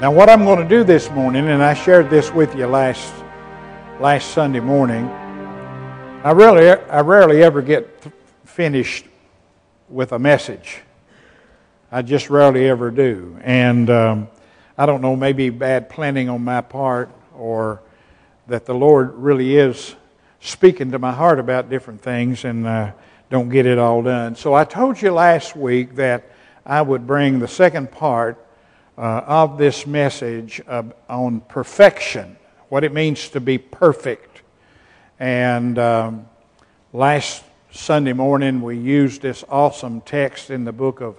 Now, what I'm going to do this morning, and I shared this with you last last Sunday morning. I really, I rarely ever get finished with a message. I just rarely ever do, and um, I don't know, maybe bad planning on my part, or that the Lord really is speaking to my heart about different things, and uh, don't get it all done. So I told you last week that I would bring the second part uh, of this message uh, on perfection, what it means to be perfect. And um, last Sunday morning we used this awesome text in the book of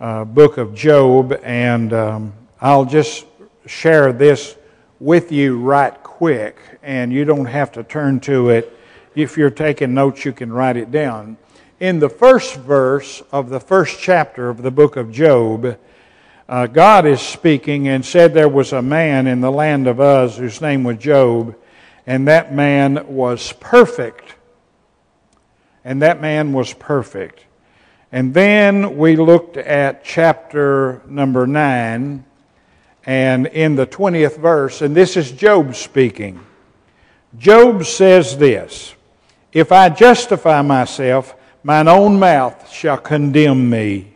uh, book of Job, and um, I'll just share this with you right quick, and you don't have to turn to it. If you're taking notes, you can write it down. In the first verse of the first chapter of the book of Job, uh, God is speaking and said there was a man in the land of Uz whose name was Job, and that man was perfect. And that man was perfect. And then we looked at chapter number 9, and in the 20th verse, and this is Job speaking. Job says this If I justify myself, mine own mouth shall condemn me.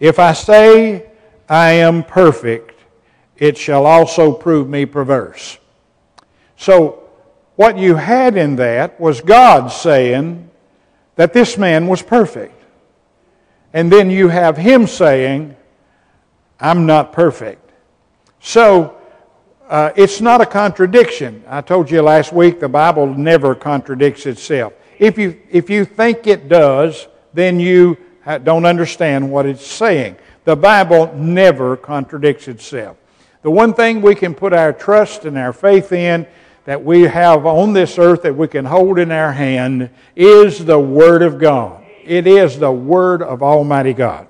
If I say, I am perfect, it shall also prove me perverse. So, what you had in that was God saying that this man was perfect. And then you have him saying, I'm not perfect. So, uh, it's not a contradiction. I told you last week the Bible never contradicts itself. If you, if you think it does, then you don't understand what it's saying. The Bible never contradicts itself. The one thing we can put our trust and our faith in that we have on this earth that we can hold in our hand is the Word of God. It is the Word of Almighty God.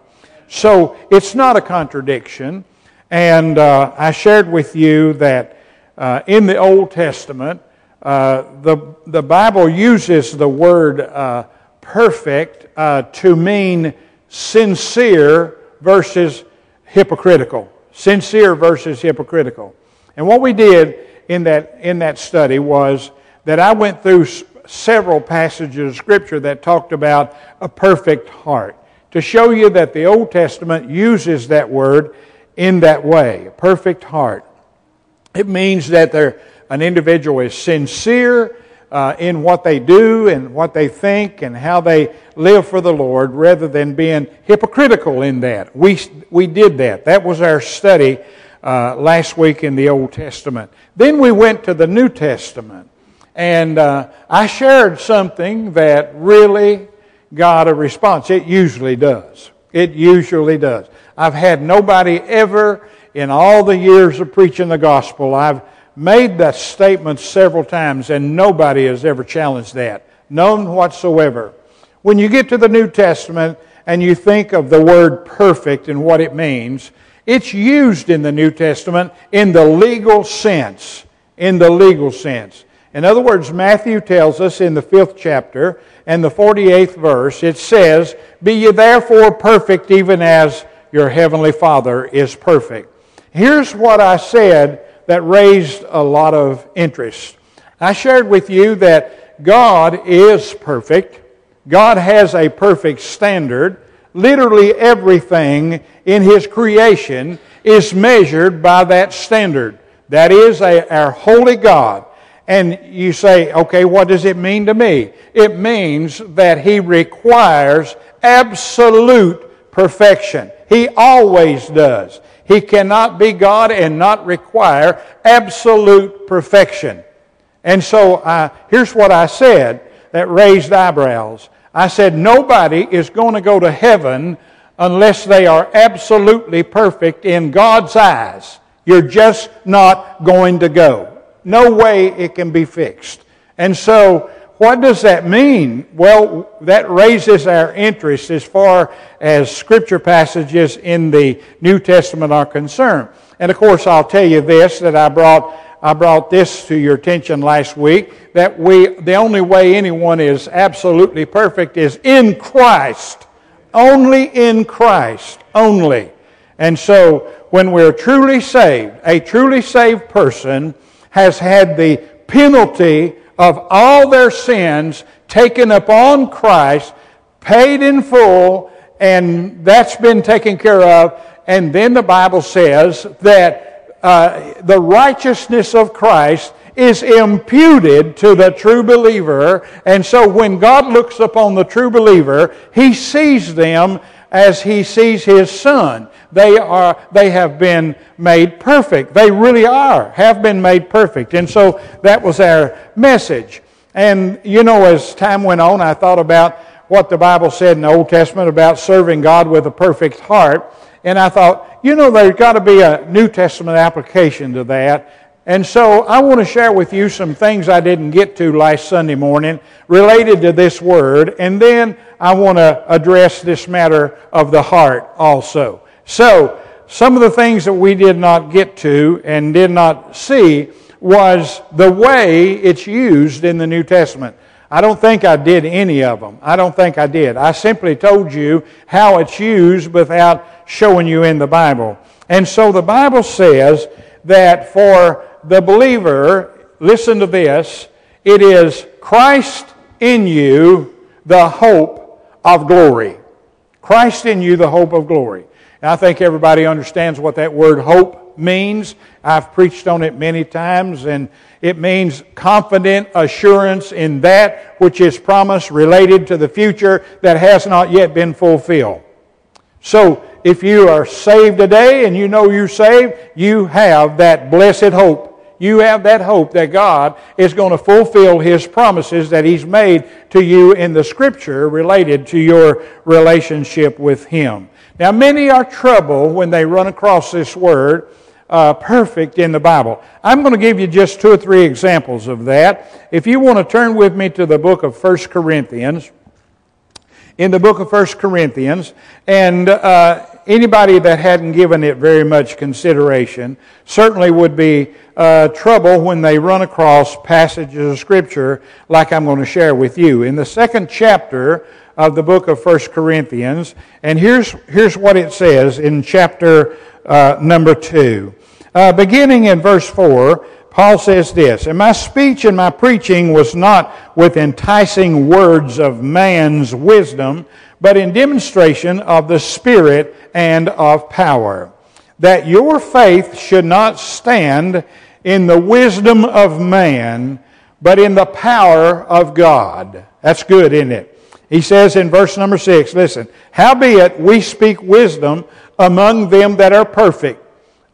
So it's not a contradiction. And uh, I shared with you that uh, in the Old Testament, uh, the, the Bible uses the word uh, perfect uh, to mean sincere versus hypocritical. Sincere versus hypocritical. And what we did in that, in that study was that I went through several passages of Scripture that talked about a perfect heart to show you that the Old Testament uses that word in that way, a perfect heart. It means that an individual is sincere uh, in what they do and what they think and how they live for the Lord rather than being hypocritical in that. We, we did that. That was our study uh, last week in the Old Testament. Then we went to the New Testament. And uh, I shared something that really got a response. It usually does. It usually does. I've had nobody ever in all the years of preaching the gospel, I've made that statement several times, and nobody has ever challenged that. None whatsoever. When you get to the New Testament and you think of the word perfect and what it means, it's used in the New Testament in the legal sense. In the legal sense. In other words, Matthew tells us in the fifth chapter and the 48th verse, it says, Be ye therefore perfect, even as your heavenly Father is perfect. Here's what I said that raised a lot of interest. I shared with you that God is perfect. God has a perfect standard. Literally everything in His creation is measured by that standard. That is a, our holy God. And you say, okay, what does it mean to me? It means that He requires absolute perfection. He always does. He cannot be God and not require absolute perfection. And so uh, here's what I said that raised eyebrows. I said, nobody is going to go to heaven unless they are absolutely perfect in God's eyes. You're just not going to go. No way it can be fixed. And so what does that mean? Well, that raises our interest as far as scripture passages in the New Testament are concerned. And of course, I'll tell you this that I brought I brought this to your attention last week that we the only way anyone is absolutely perfect is in Christ. Only in Christ. Only. And so when we're truly saved, a truly saved person has had the penalty of all their sins taken upon Christ, paid in full, and that's been taken care of. And then the Bible says that uh, the righteousness of Christ is imputed to the true believer. And so when God looks upon the true believer, he sees them as he sees his son. They are they have been made perfect. They really are, have been made perfect. And so that was our message. And you know, as time went on, I thought about what the Bible said in the Old Testament about serving God with a perfect heart. And I thought, you know, there's got to be a New Testament application to that. And so I want to share with you some things I didn't get to last Sunday morning related to this word, and then I want to address this matter of the heart also. So, some of the things that we did not get to and did not see was the way it's used in the New Testament. I don't think I did any of them. I don't think I did. I simply told you how it's used without showing you in the Bible. And so the Bible says that for the believer, listen to this, it is Christ in you, the hope of glory. Christ in you, the hope of glory. And I think everybody understands what that word hope means. I've preached on it many times, and it means confident assurance in that which is promised related to the future that has not yet been fulfilled. So, if you are saved today and you know you're saved, you have that blessed hope you have that hope that God is going to fulfill His promises that He's made to you in the Scripture related to your relationship with Him. Now, many are troubled when they run across this word, uh, perfect, in the Bible. I'm going to give you just two or three examples of that. If you want to turn with me to the book of 1 Corinthians, in the book of 1 Corinthians, and uh, anybody that hadn't given it very much consideration certainly would be uh, trouble when they run across passages of Scripture like I'm going to share with you. In the second chapter of the book of 1 Corinthians, and here's, here's what it says in chapter uh, number 2. Uh, beginning in verse 4, Paul says this, And my speech and my preaching was not with enticing words of man's wisdom, but in demonstration of the Spirit and of power, that your faith should not stand in the wisdom of man, but in the power of God. That's good, isn't it? He says in verse number six, listen, howbeit we speak wisdom among them that are perfect.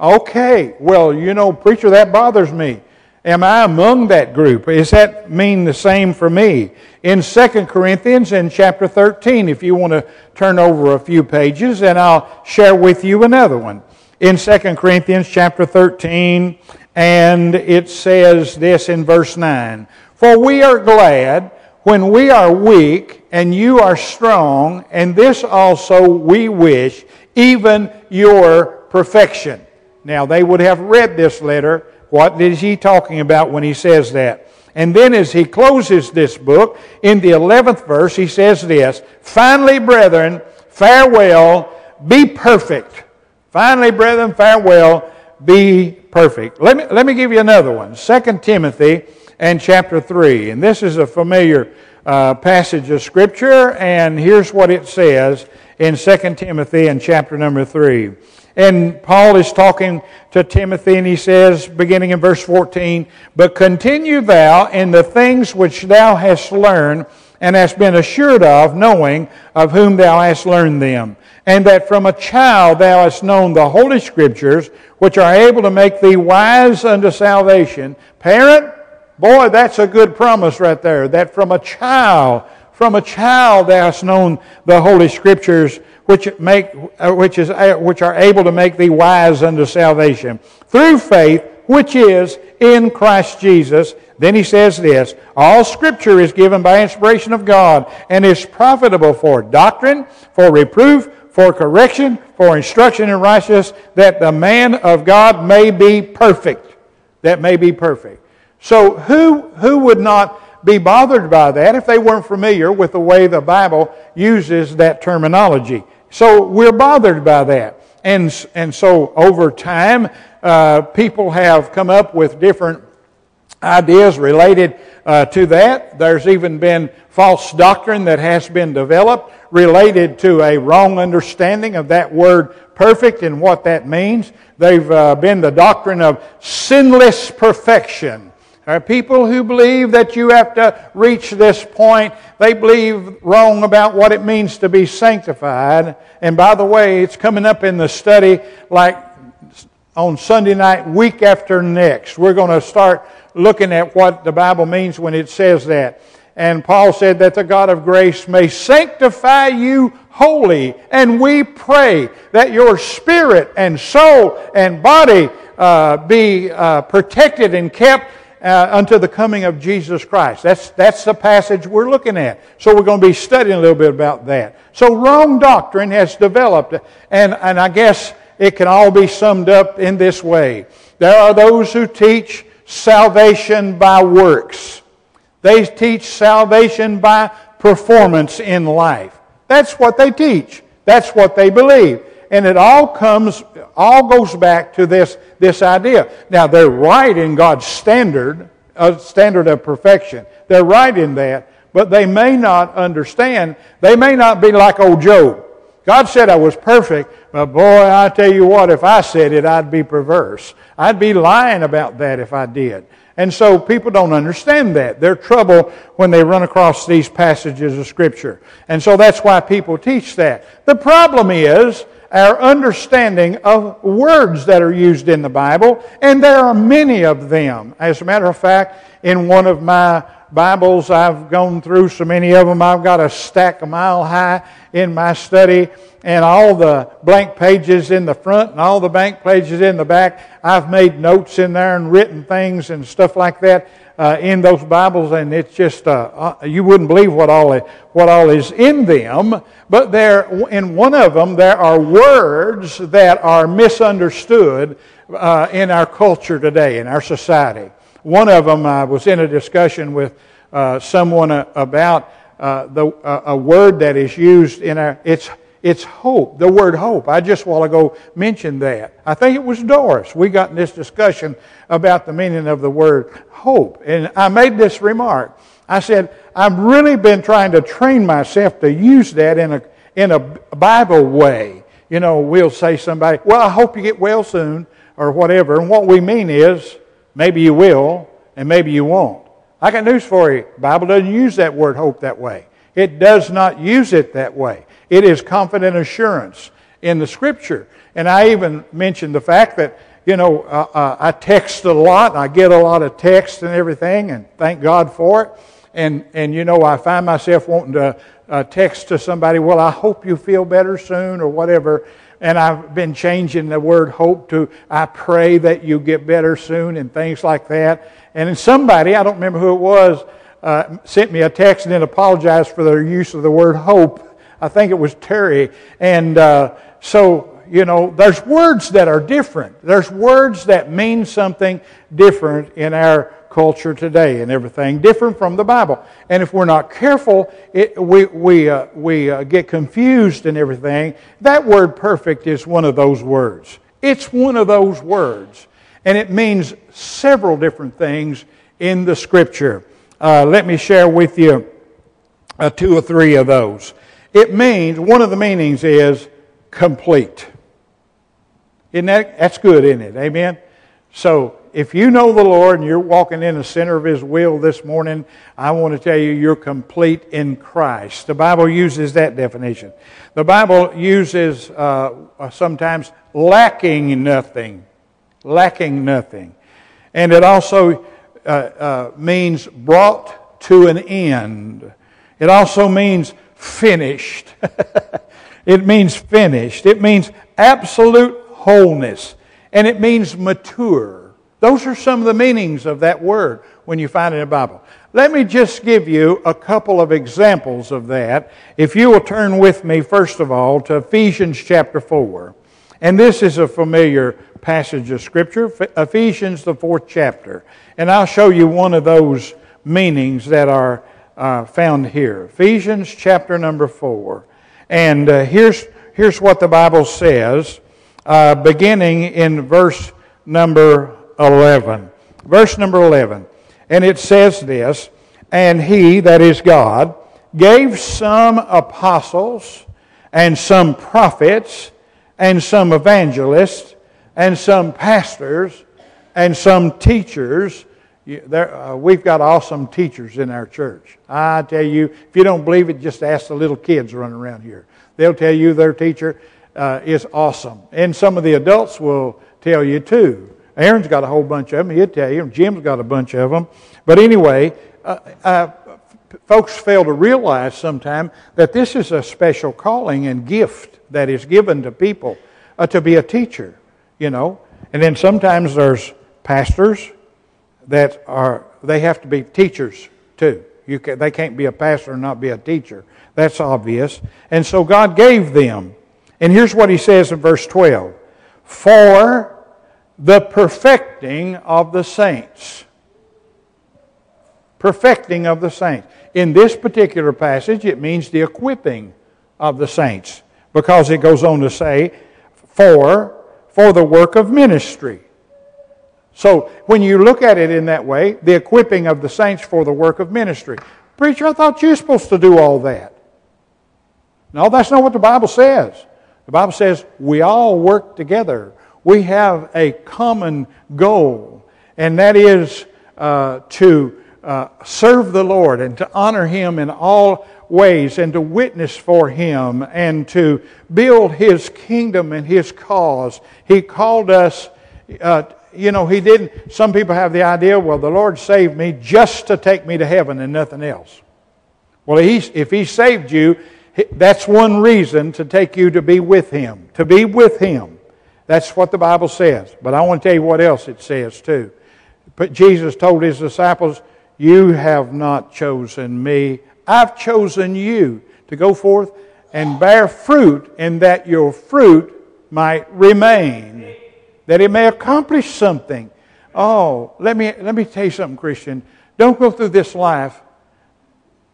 Okay, well, you know, preacher, that bothers me. Am I among that group? Does that mean the same for me? In 2 Corinthians in chapter 13, if you want to turn over a few pages, and I'll share with you another one. In 2 Corinthians chapter 13, and it says this in verse 9 For we are glad when we are weak and you are strong, and this also we wish, even your perfection. Now, they would have read this letter what is he talking about when he says that? And then as he closes this book, in the 11th verse, he says this Finally, brethren, farewell, be perfect. Finally, brethren, farewell, be perfect. Let me, let me give you another one 2 Timothy and chapter 3. And this is a familiar uh, passage of Scripture, and here's what it says in 2 Timothy and chapter number 3. And Paul is talking to Timothy, and he says, beginning in verse 14, But continue thou in the things which thou hast learned and hast been assured of, knowing of whom thou hast learned them. And that from a child thou hast known the Holy Scriptures, which are able to make thee wise unto salvation. Parent, boy, that's a good promise right there. That from a child, from a child thou hast known the Holy Scriptures, which, make, uh, which, is, uh, which are able to make thee wise unto salvation through faith which is in Christ Jesus. Then he says this All scripture is given by inspiration of God and is profitable for doctrine, for reproof, for correction, for instruction in righteousness, that the man of God may be perfect. That may be perfect. So, who, who would not be bothered by that if they weren't familiar with the way the Bible uses that terminology. So we're bothered by that. and, and so over time, uh, people have come up with different ideas related uh, to that. There's even been false doctrine that has been developed related to a wrong understanding of that word perfect and what that means. They've uh, been the doctrine of sinless perfection. There are people who believe that you have to reach this point. They believe wrong about what it means to be sanctified. And by the way, it's coming up in the study like on Sunday night, week after next. We're going to start looking at what the Bible means when it says that. And Paul said that the God of grace may sanctify you wholly. And we pray that your spirit and soul and body uh, be uh, protected and kept uh, unto the coming of Jesus Christ. That's, that's the passage we're looking at. So we're going to be studying a little bit about that. So wrong doctrine has developed, and, and I guess it can all be summed up in this way. There are those who teach salvation by works. They teach salvation by performance in life. That's what they teach. That's what they believe. And it all comes, all goes back to this, this idea. Now, they're right in God's standard, a standard of perfection. They're right in that, but they may not understand. They may not be like old Job. God said I was perfect, but boy, I tell you what, if I said it, I'd be perverse. I'd be lying about that if I did. And so people don't understand that. They're trouble when they run across these passages of Scripture. And so that's why people teach that. The problem is our understanding of words that are used in the Bible, and there are many of them. As a matter of fact, in one of my Bibles, I've gone through so many of them, I've got a stack a mile high in my study and all the blank pages in the front and all the blank pages in the back. I've made notes in there and written things and stuff like that uh, in those Bibles, and it's just uh, uh, you wouldn't believe what all what all is in them. But there, in one of them, there are words that are misunderstood uh, in our culture today, in our society. One of them, I was in a discussion with uh, someone uh, about the a word that is used in our it's it's hope, the word hope. I just a while ago mentioned that. I think it was Doris. We got in this discussion about the meaning of the word hope. And I made this remark. I said, I've really been trying to train myself to use that in a, in a Bible way. You know, we'll say somebody, well, I hope you get well soon, or whatever. And what we mean is, maybe you will, and maybe you won't. I got news for you. Bible doesn't use that word hope that way. It does not use it that way. It is confident assurance in the Scripture. And I even mentioned the fact that, you know, uh, uh, I text a lot. I get a lot of text and everything, and thank God for it. And, and you know, I find myself wanting to uh, text to somebody, well, I hope you feel better soon, or whatever. And I've been changing the word hope to I pray that you get better soon, and things like that. And then somebody, I don't remember who it was, uh, sent me a text and then apologized for their use of the word hope. I think it was Terry. And uh, so, you know, there's words that are different. There's words that mean something different in our culture today and everything, different from the Bible. And if we're not careful, it, we, we, uh, we uh, get confused and everything. That word perfect is one of those words. It's one of those words. And it means several different things in the Scripture. Uh, let me share with you uh, two or three of those. It means, one of the meanings is complete. Isn't that, that's good, isn't it? Amen? So, if you know the Lord and you're walking in the center of His will this morning, I want to tell you you're complete in Christ. The Bible uses that definition. The Bible uses uh, sometimes lacking nothing. Lacking nothing. And it also uh, uh, means brought to an end. It also means finished. it means finished. It means absolute wholeness. And it means mature. Those are some of the meanings of that word when you find it in the Bible. Let me just give you a couple of examples of that. If you will turn with me, first of all, to Ephesians chapter 4. And this is a familiar passage of Scripture, Ephesians, the fourth chapter. And I'll show you one of those meanings that are uh, found here. Ephesians chapter number 4. And uh, here's, here's what the Bible says uh, beginning in verse number 11. Verse number 11. And it says this And he, that is God, gave some apostles, and some prophets, and some evangelists, and some pastors, and some teachers. There, uh, we've got awesome teachers in our church. I tell you, if you don't believe it, just ask the little kids running around here. They'll tell you their teacher uh, is awesome. And some of the adults will tell you too. Aaron's got a whole bunch of them. He'll tell you. Jim's got a bunch of them. But anyway, uh, uh, folks fail to realize sometimes that this is a special calling and gift that is given to people uh, to be a teacher, you know. And then sometimes there's pastors that are, they have to be teachers too. You can, they can't be a pastor and not be a teacher. That's obvious. And so God gave them. And here's what he says in verse 12 For the perfecting of the saints. Perfecting of the saints. In this particular passage, it means the equipping of the saints because it goes on to say, for, for the work of ministry. So when you look at it in that way, the equipping of the saints for the work of ministry. Preacher, I thought you were supposed to do all that. No, that's not what the Bible says. The Bible says we all work together. We have a common goal, and that is uh, to uh, serve the Lord and to honor Him in all ways and to witness for Him and to build His kingdom and His cause. He called us, uh, you know, He didn't. Some people have the idea, well, the Lord saved me just to take me to heaven and nothing else. Well, if He saved you, that's one reason to take you to be with Him, to be with Him. That's what the Bible says. But I want to tell you what else it says too. But Jesus told His disciples, you have not chosen me. I've chosen you to go forth and bear fruit, and that your fruit might remain, that it may accomplish something. Oh, let me, let me tell you something, Christian. Don't go through this life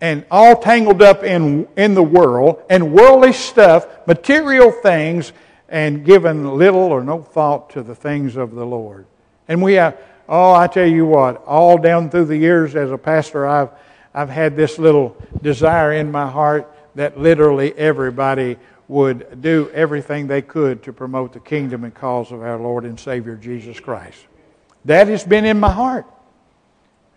and all tangled up in, in the world and worldly stuff, material things, and given little or no thought to the things of the Lord. And we have, Oh, I tell you what, all down through the years as a pastor, I've, I've had this little desire in my heart that literally everybody would do everything they could to promote the kingdom and cause of our Lord and Savior Jesus Christ. That has been in my heart.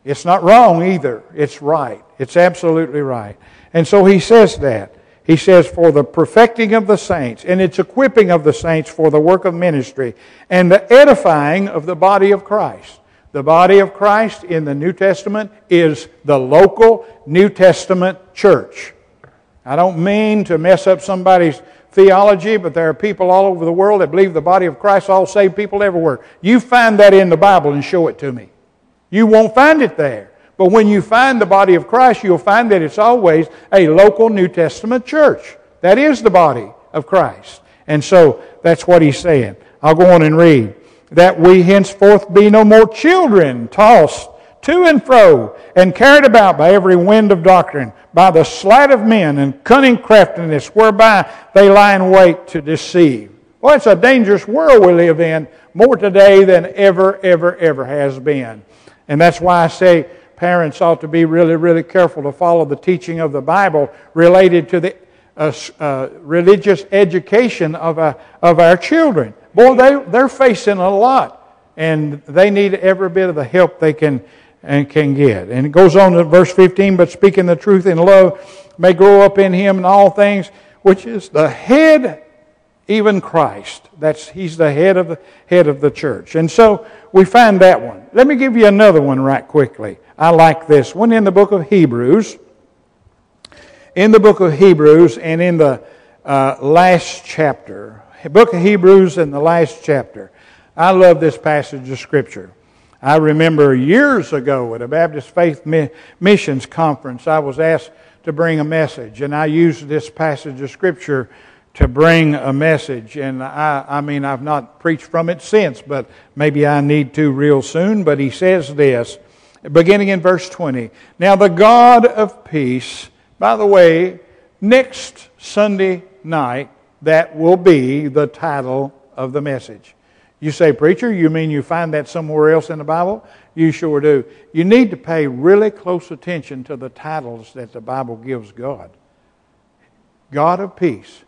It's not wrong either. It's right. It's absolutely right. And so he says that. He says, for the perfecting of the saints and its equipping of the saints for the work of ministry and the edifying of the body of Christ. The body of Christ in the New Testament is the local New Testament church. I don't mean to mess up somebody's theology, but there are people all over the world that believe the body of Christ all saved people everywhere. You find that in the Bible and show it to me. You won't find it there. But when you find the body of Christ, you'll find that it's always a local New Testament church. That is the body of Christ. And so that's what he's saying. I'll go on and read that we henceforth be no more children, tossed to and fro, and carried about by every wind of doctrine, by the sleight of men and cunning craftiness, whereby they lie in wait to deceive. Well, it's a dangerous world we live in, more today than ever, ever, ever has been. And that's why I say parents ought to be really, really careful to follow the teaching of the Bible related to the uh, uh, religious education of, uh, of our children boy, they, they're facing a lot, and they need every bit of the help they can and can get. And it goes on to verse 15, but speaking the truth in love may grow up in him in all things, which is the head, even Christ. That's he's the head of the head of the church. And so we find that one. Let me give you another one right quickly. I like this one in the book of Hebrews. In the book of Hebrews and in the uh, last chapter, book of Hebrews in the last chapter. I love this passage of Scripture. I remember years ago at a Baptist Faith Missions Conference, I was asked to bring a message, and I used this passage of Scripture to bring a message. And I, I mean, I've not preached from it since, but maybe I need to real soon. But he says this, beginning in verse 20. Now, the God of peace, by the way, next Sunday night, that will be the title of the message. You say, Preacher, you mean you find that somewhere else in the Bible? You sure do. You need to pay really close attention to the titles that the Bible gives God God of peace.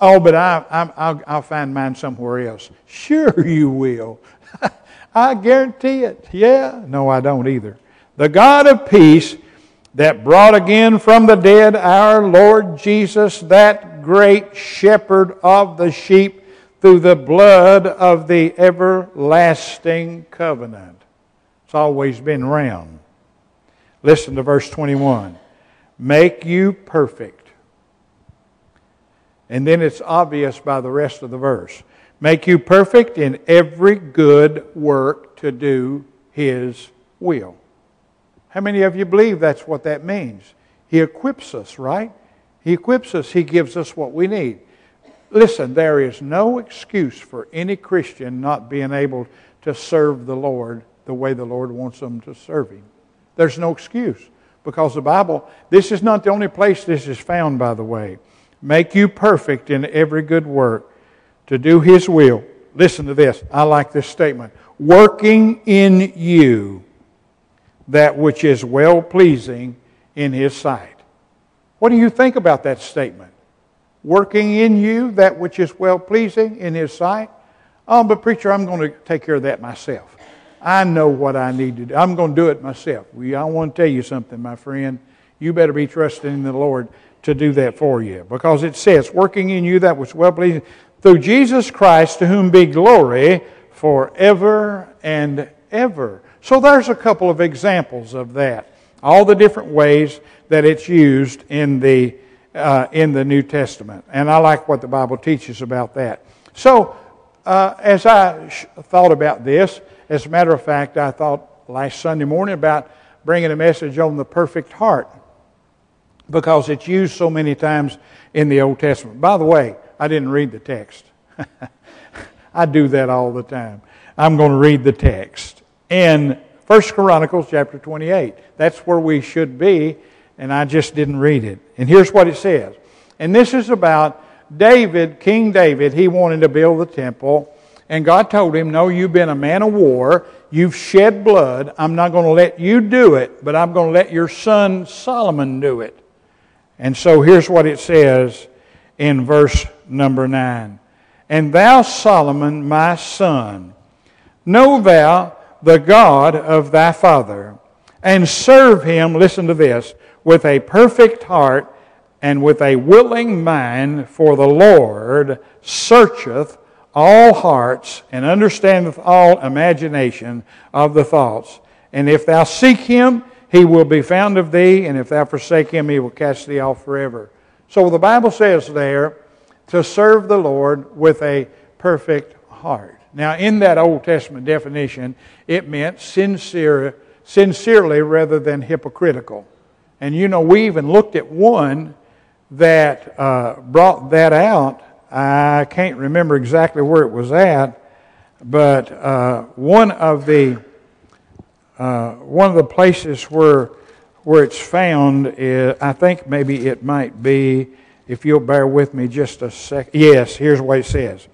Oh, but I, will find mine somewhere else. Sure, you will. I guarantee it. Yeah? No, I don't either. The God of peace that brought again from the dead our Lord Jesus, that great shepherd of the sheep, through the blood of the everlasting covenant. It's always been around. Listen to verse 21 Make you perfect. And then it's obvious by the rest of the verse. Make you perfect in every good work to do His will. How many of you believe that's what that means? He equips us, right? He equips us, He gives us what we need. Listen, there is no excuse for any Christian not being able to serve the Lord the way the Lord wants them to serve Him. There's no excuse because the Bible, this is not the only place this is found, by the way. Make you perfect in every good work to do His will. Listen to this. I like this statement. Working in you that which is well pleasing in his sight. What do you think about that statement? Working in you that which is well pleasing in his sight? Oh, but preacher, I'm going to take care of that myself. I know what I need to do. I'm going to do it myself. I want to tell you something, my friend. You better be trusting in the Lord to do that for you. Because it says, working in you that which is well pleasing through Jesus Christ, to whom be glory forever and ever. So there's a couple of examples of that. All the different ways that it's used in the, uh, in the New Testament. And I like what the Bible teaches about that. So, uh, as I sh- thought about this, as a matter of fact, I thought last Sunday morning about bringing a message on the perfect heart because it's used so many times in the Old Testament. By the way, I didn't read the text. I do that all the time. I'm going to read the text in 1 Chronicles chapter 28. That's where we should be, and I just didn't read it. And here's what it says. And this is about David, King David. He wanted to build the temple, and God told him, No, you've been a man of war. You've shed blood. I'm not going to let you do it, but I'm going to let your son Solomon do it. And so here's what it says in verse number 9. And thou, Solomon, my son, know thou the God of thy father, and serve him, listen to this, with a perfect heart and with a willing mind, for the Lord searcheth all hearts and understandeth all imagination of the thoughts. And if thou seek him, he will be found of thee, and if thou forsake him, he will cast thee off forever. So the Bible says there to serve the Lord with a perfect heart. Now, in that Old Testament definition, it meant sincere, sincerely rather than hypocritical. And you know, we even looked at one that uh, brought that out. I can't remember exactly where it was at, but uh, one of the uh, one of the places where where it's found, is, I think maybe it might be. If you'll bear with me just a second. Yes, here's what it says.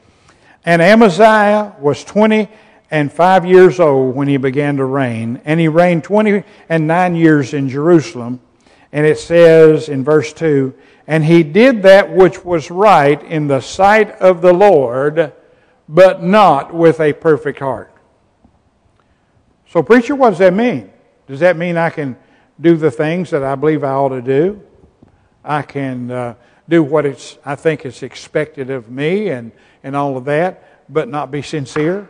And Amaziah was 20 and 5 years old when he began to reign. And he reigned 20 and 9 years in Jerusalem. And it says in verse 2 And he did that which was right in the sight of the Lord, but not with a perfect heart. So, preacher, what does that mean? Does that mean I can do the things that I believe I ought to do? I can uh, do what it's, I think is expected of me and and all of that, but not be sincere?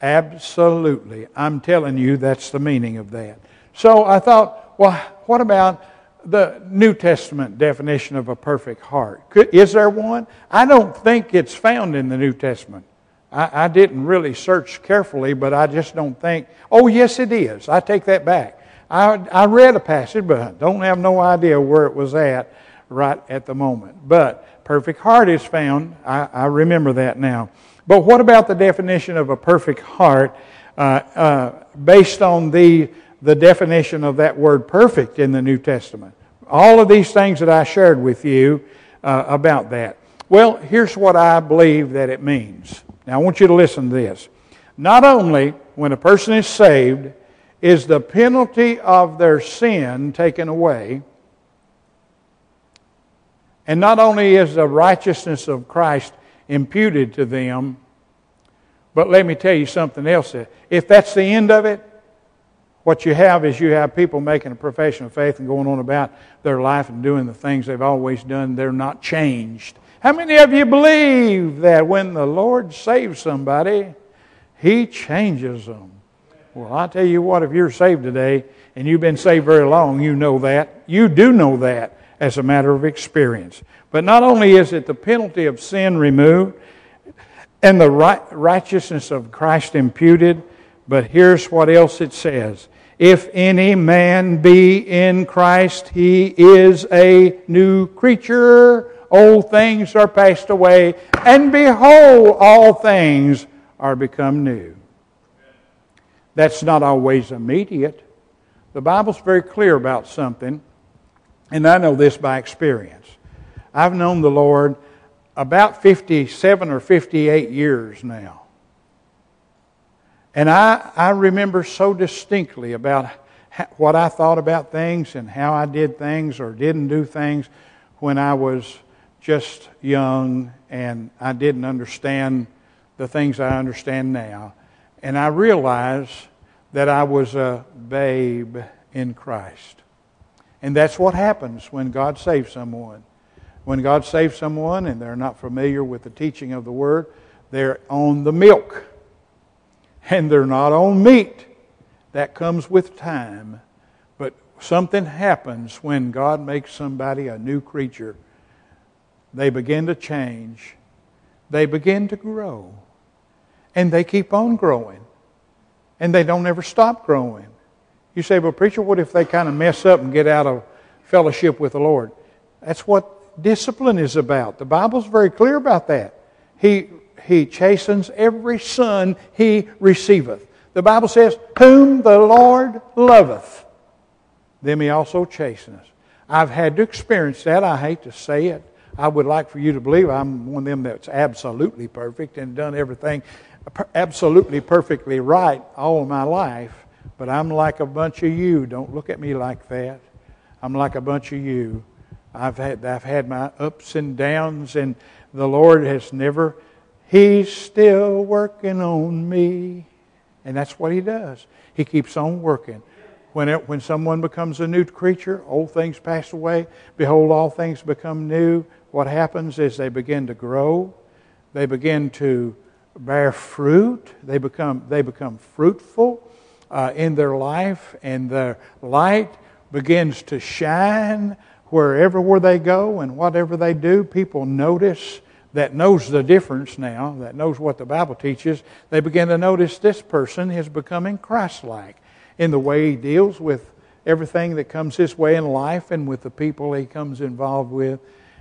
Absolutely. I'm telling you, that's the meaning of that. So I thought, well, what about the New Testament definition of a perfect heart? Is there one? I don't think it's found in the New Testament. I, I, didn't really search carefully, but I just don't think. Oh, yes, it is. I take that back. I, I read a passage, but I don't have no idea where it was at right at the moment. But perfect heart is found. I, I remember that now. But what about the definition of a perfect heart uh, uh, based on the, the definition of that word perfect in the New Testament? All of these things that I shared with you uh, about that. Well, here's what I believe that it means. Now, I want you to listen to this. Not only when a person is saved is the penalty of their sin taken away, and not only is the righteousness of Christ imputed to them, but let me tell you something else. If that's the end of it, what you have is you have people making a profession of faith and going on about their life and doing the things they've always done. They're not changed. How many of you believe that when the Lord saves somebody, He changes them? Well, I tell you what, if you're saved today and you've been saved very long, you know that. You do know that as a matter of experience. But not only is it the penalty of sin removed and the righteousness of Christ imputed, but here's what else it says if any man be in Christ, he is a new creature. Old things are passed away, and behold, all things are become new. That's not always immediate. The Bible's very clear about something, and I know this by experience. I've known the Lord about 57 or 58 years now. And I, I remember so distinctly about what I thought about things and how I did things or didn't do things when I was just young and I didn't understand the things I understand now. And I realized that I was a babe in Christ. And that's what happens when God saves someone. When God saves someone and they're not familiar with the teaching of the Word, they're on the milk and they're not on meat. That comes with time. But something happens when God makes somebody a new creature. They begin to change, they begin to grow, and they keep on growing. And they don't ever stop growing. You say, well, preacher, what if they kind of mess up and get out of fellowship with the Lord? That's what discipline is about. The Bible's very clear about that. He he chastens every son he receiveth. The Bible says, Whom the Lord loveth, them he also chasteneth. I've had to experience that. I hate to say it. I would like for you to believe I'm one of them that's absolutely perfect and done everything absolutely perfectly right all my life. But I'm like a bunch of you. Don't look at me like that. I'm like a bunch of you. I've had, I've had my ups and downs, and the Lord has never He's still working on me. And that's what He does. He keeps on working. When, it, when someone becomes a new creature, old things pass away. Behold, all things become new. What happens is they begin to grow. They begin to bear fruit. They become, they become fruitful uh, in their life, and their light begins to shine wherever where they go and whatever they do. People notice that knows the difference now, that knows what the Bible teaches, they begin to notice this person is becoming Christ like in the way he deals with everything that comes his way in life and with the people he comes involved with.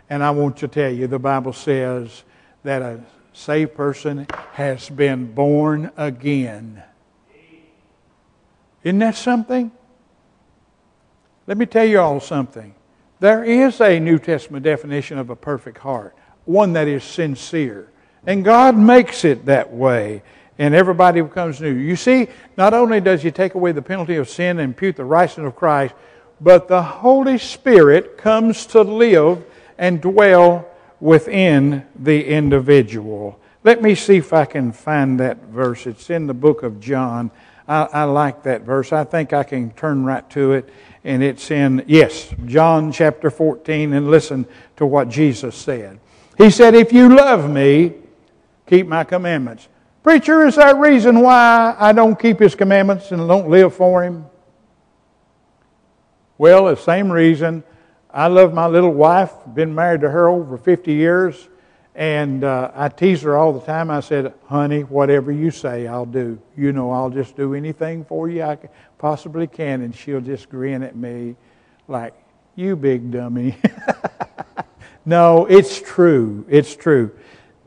And I want to tell you, the Bible says that a saved person has been born again. Isn't that something? Let me tell you all something. There is a New Testament definition of a perfect heart one that is sincere. And God makes it that way, and everybody becomes new. You see, not only does He take away the penalty of sin and impute the righteousness of Christ, but the Holy Spirit comes to live and dwell within the individual. Let me see if I can find that verse. It's in the book of John. I, I, like that verse. I think I can turn right to it. And it's in, yes, John chapter 14, and listen to what Jesus said. He said, If you love me, keep my commandments. Preacher, is that reason why I don't keep his commandments and don't live for him? Well, the same reason. I love my little wife, been married to her over 50 years, and uh, I tease her all the time. I said, honey, whatever you say, I'll do. You know, I'll just do anything for you I possibly can. And she'll just grin at me like, you big dummy. No, it's true. It's true.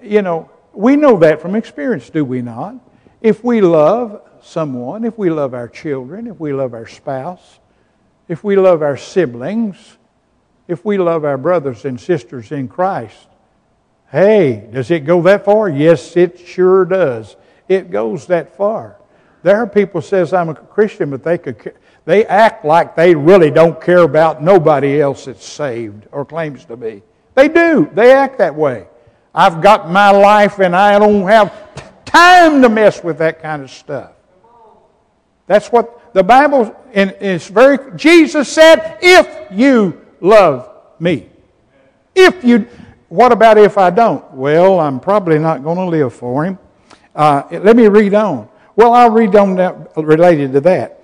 You know, we know that from experience, do we not? If we love someone, if we love our children, if we love our spouse, if we love our siblings, if we love our brothers and sisters in Christ, Hey, does it go that far? Yes, it sure does. It goes that far. There are people says I'm a Christian, but they could they act like they really don't care about nobody else that's saved or claims to be. They do. They act that way. I've got my life and I don't have time to mess with that kind of stuff. That's what the Bible is very Jesus said, if you love me. If you what about if I don't? Well, I'm probably not going to live for him. Uh, let me read on. Well, I'll read on that related to that.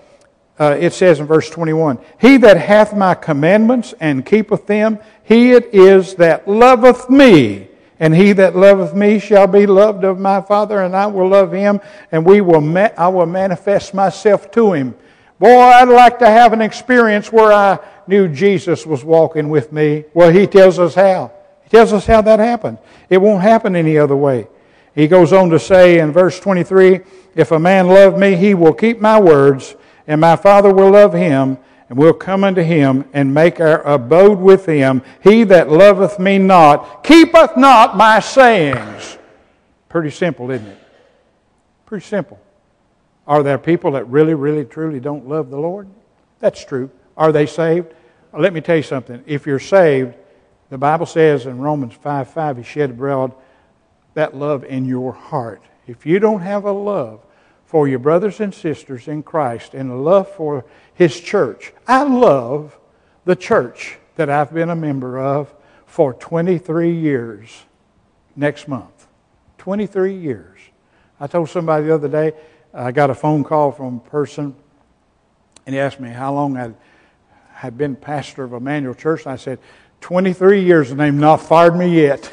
Uh, it says in verse 21 He that hath my commandments and keepeth them, he it is that loveth me. And he that loveth me shall be loved of my Father, and I will love him, and we will ma- I will manifest myself to him. Boy, I'd like to have an experience where I knew Jesus was walking with me. Well, he tells us how. He tells us how that happened. It won't happen any other way. He goes on to say in verse 23 If a man love me, he will keep my words, and my Father will love him, and we'll come unto him and make our abode with him. He that loveth me not keepeth not my sayings. Pretty simple, isn't it? Pretty simple. Are there people that really, really, truly don't love the Lord? That's true. Are they saved? Let me tell you something. If you're saved, the Bible says in Romans 5 5, He shed abroad that love in your heart. If you don't have a love for your brothers and sisters in Christ and a love for His church. I love the church that I've been a member of for 23 years next month. 23 years. I told somebody the other day, I got a phone call from a person, and he asked me how long I had been pastor of Emmanuel Church. And I said, 23 years, and they've not fired me yet.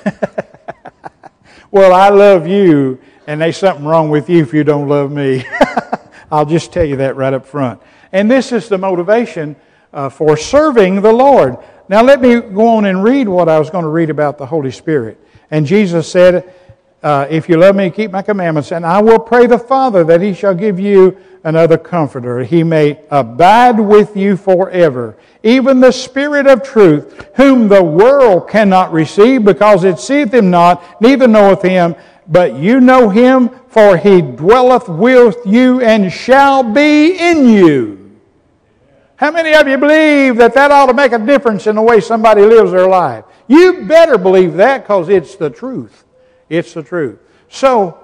well, I love you, and there's something wrong with you if you don't love me. I'll just tell you that right up front. And this is the motivation uh, for serving the Lord. Now, let me go on and read what I was going to read about the Holy Spirit. And Jesus said, uh, If you love me, keep my commandments, and I will pray the Father that he shall give you another comforter. He may abide with you forever. Even the Spirit of truth, whom the world cannot receive because it seeth him not, neither knoweth him but you know him, for he dwelleth with you and shall be in you. How many of you believe that that ought to make a difference in the way somebody lives their life? You better believe that because it's the truth. It's the truth. So,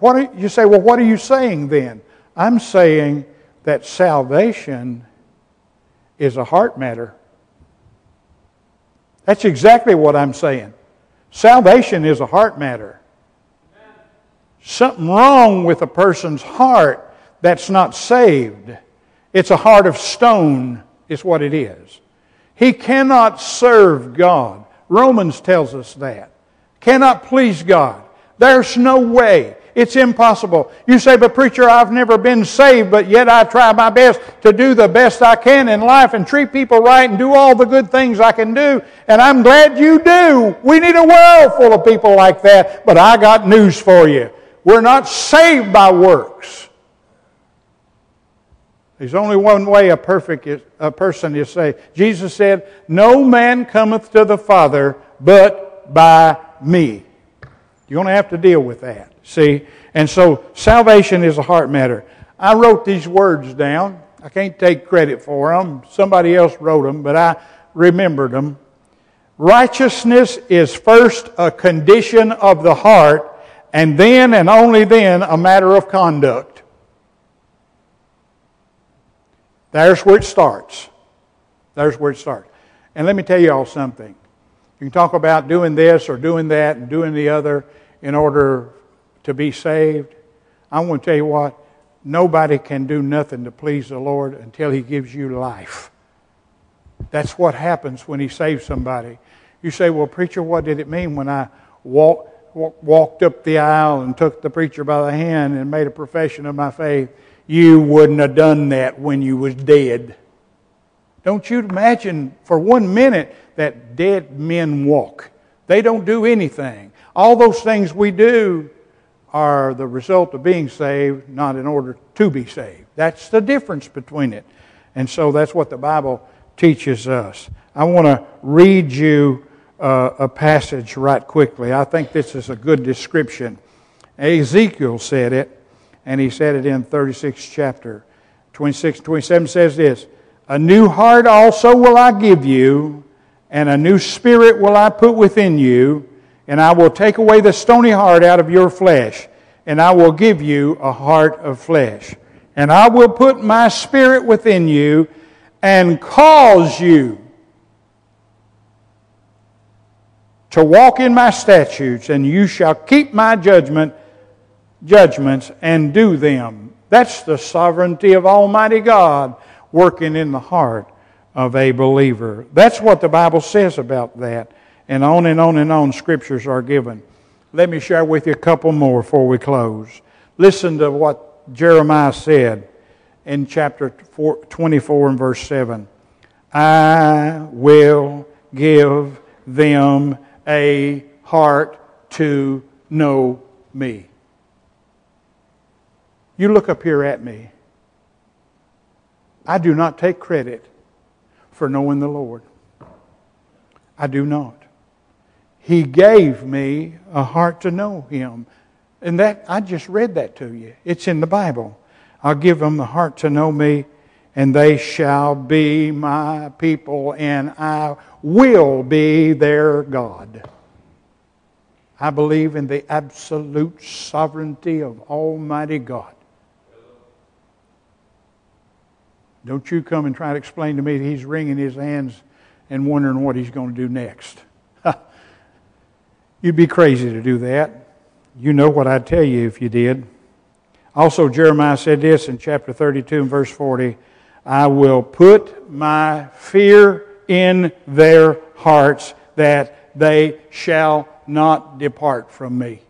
what are, you say, well, what are you saying then? I'm saying that salvation is a heart matter. That's exactly what I'm saying. Salvation is a heart matter something wrong with a person's heart that's not saved. It's a heart of stone, is what it is. He cannot serve God. Romans tells us that. Cannot please God. There's no way. It's impossible. You say, but preacher, I've never been saved, but yet I try my best to do the best I can in life and treat people right and do all the good things I can do. And I'm glad you do. We need a world full of people like that. But I got news for you. We're not saved by works. There's only one way a perfect is, a person is saved. Jesus said, "No man cometh to the Father but by me." You're going to have to deal with that. See, and so salvation is a heart matter. I wrote these words down. I can't take credit for them. Somebody else wrote them, but I remembered them. Righteousness is first a condition of the heart and then and only then a matter of conduct. There's where it starts. There's where it starts. And let me tell you all something. You can talk about doing this or doing that and doing the other in order to be saved. I want to tell you what, nobody can do nothing to please the Lord until He gives you life. That's what happens when He saves somebody. You say, well, preacher, what did it mean when I walked? Walked up the aisle and took the preacher by the hand and made a profession of my faith, you wouldn't have done that when you was dead. Don't you imagine for one minute that dead men walk. They don't do anything. All those things we do are the result of being saved, not in order to be saved. That's the difference between it. And so that's what the Bible teaches us. I want to read you uh, a passage right quickly. I think this is a good description. Ezekiel said it, and he said it in 36 chapter. 26 27 says this A new heart also will I give you, and a new spirit will I put within you, and I will take away the stony heart out of your flesh, and I will give you a heart of flesh. And I will put my spirit within you and cause you to walk in my statutes, and you shall keep my judgment, judgments and do them. That's the sovereignty of Almighty God working in the heart of a believer. That's what the Bible says about that. And on and on and on scriptures are given. Let me share with you a couple more before we close. Listen to what Jeremiah said in chapter 24 and verse 7. I will give them a heart to know me. You look up here at me. I do not take credit for knowing the Lord. I do not. He gave me a heart to know Him. And that I just read that to you. It's in the Bible. I'll give them the heart to know me, and they shall be my people, and I will be their God. I believe in the absolute sovereignty of Almighty God. Don't you come and try to explain to me that he's wringing his hands and wondering what he's going to do next. You'd be crazy to do that. You know what I'd tell you if you did. Also, Jeremiah said this in chapter 32 and verse 40 I will put my fear in their hearts that they shall not depart from me.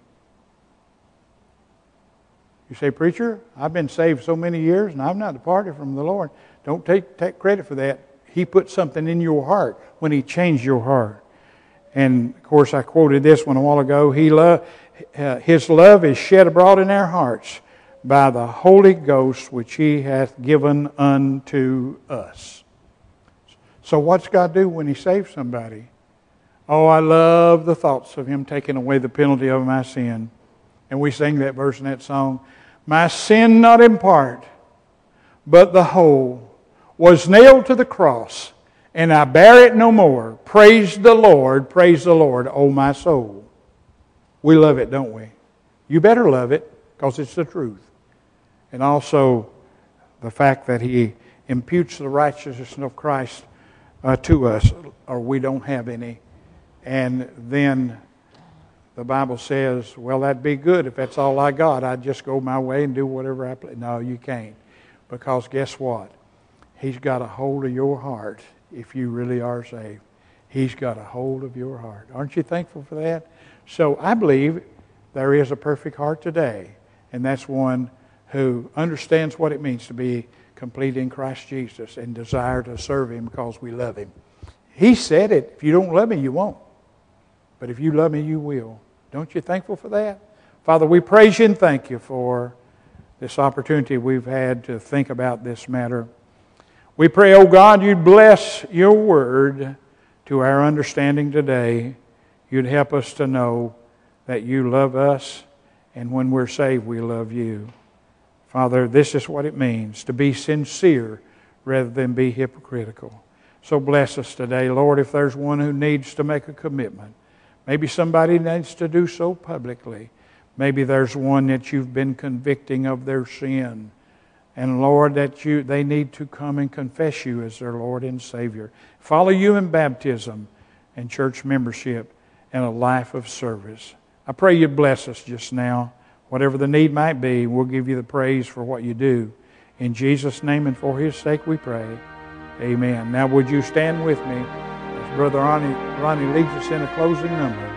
You say, Preacher, I've been saved so many years and I've not departed from the Lord. Don't take, take credit for that. He put something in your heart when He changed your heart. And of course, I quoted this one a while ago. He lo- uh, his love is shed abroad in our hearts by the Holy Ghost which He hath given unto us. So, what's God do when He saves somebody? Oh, I love the thoughts of Him taking away the penalty of my sin. And we sing that verse in that song. My sin not in part, but the whole, was nailed to the cross, and I bear it no more. Praise the Lord, praise the Lord, O my soul. We love it, don't we? You better love it, because it's the truth. And also the fact that He imputes the righteousness of Christ uh, to us, or we don't have any and then the Bible says, well, that'd be good if that's all I got. I'd just go my way and do whatever I please. No, you can't. Because guess what? He's got a hold of your heart if you really are saved. He's got a hold of your heart. Aren't you thankful for that? So I believe there is a perfect heart today, and that's one who understands what it means to be complete in Christ Jesus and desire to serve Him because we love Him. He said it. If you don't love me, you won't. But if you love me, you will. Don't you thankful for that? Father, we praise you and thank you for this opportunity we've had to think about this matter. We pray, oh God, you'd bless your word to our understanding today. You'd help us to know that you love us, and when we're saved, we love you. Father, this is what it means to be sincere rather than be hypocritical. So bless us today, Lord, if there's one who needs to make a commitment. Maybe somebody needs to do so publicly. Maybe there's one that you've been convicting of their sin. And Lord, that you they need to come and confess you as their Lord and Savior. Follow you in baptism and church membership and a life of service. I pray you bless us just now. Whatever the need might be, we'll give you the praise for what you do. In Jesus' name and for his sake we pray. Amen. Now would you stand with me? As Brother Ronnie, Ronnie leads us in a closing number.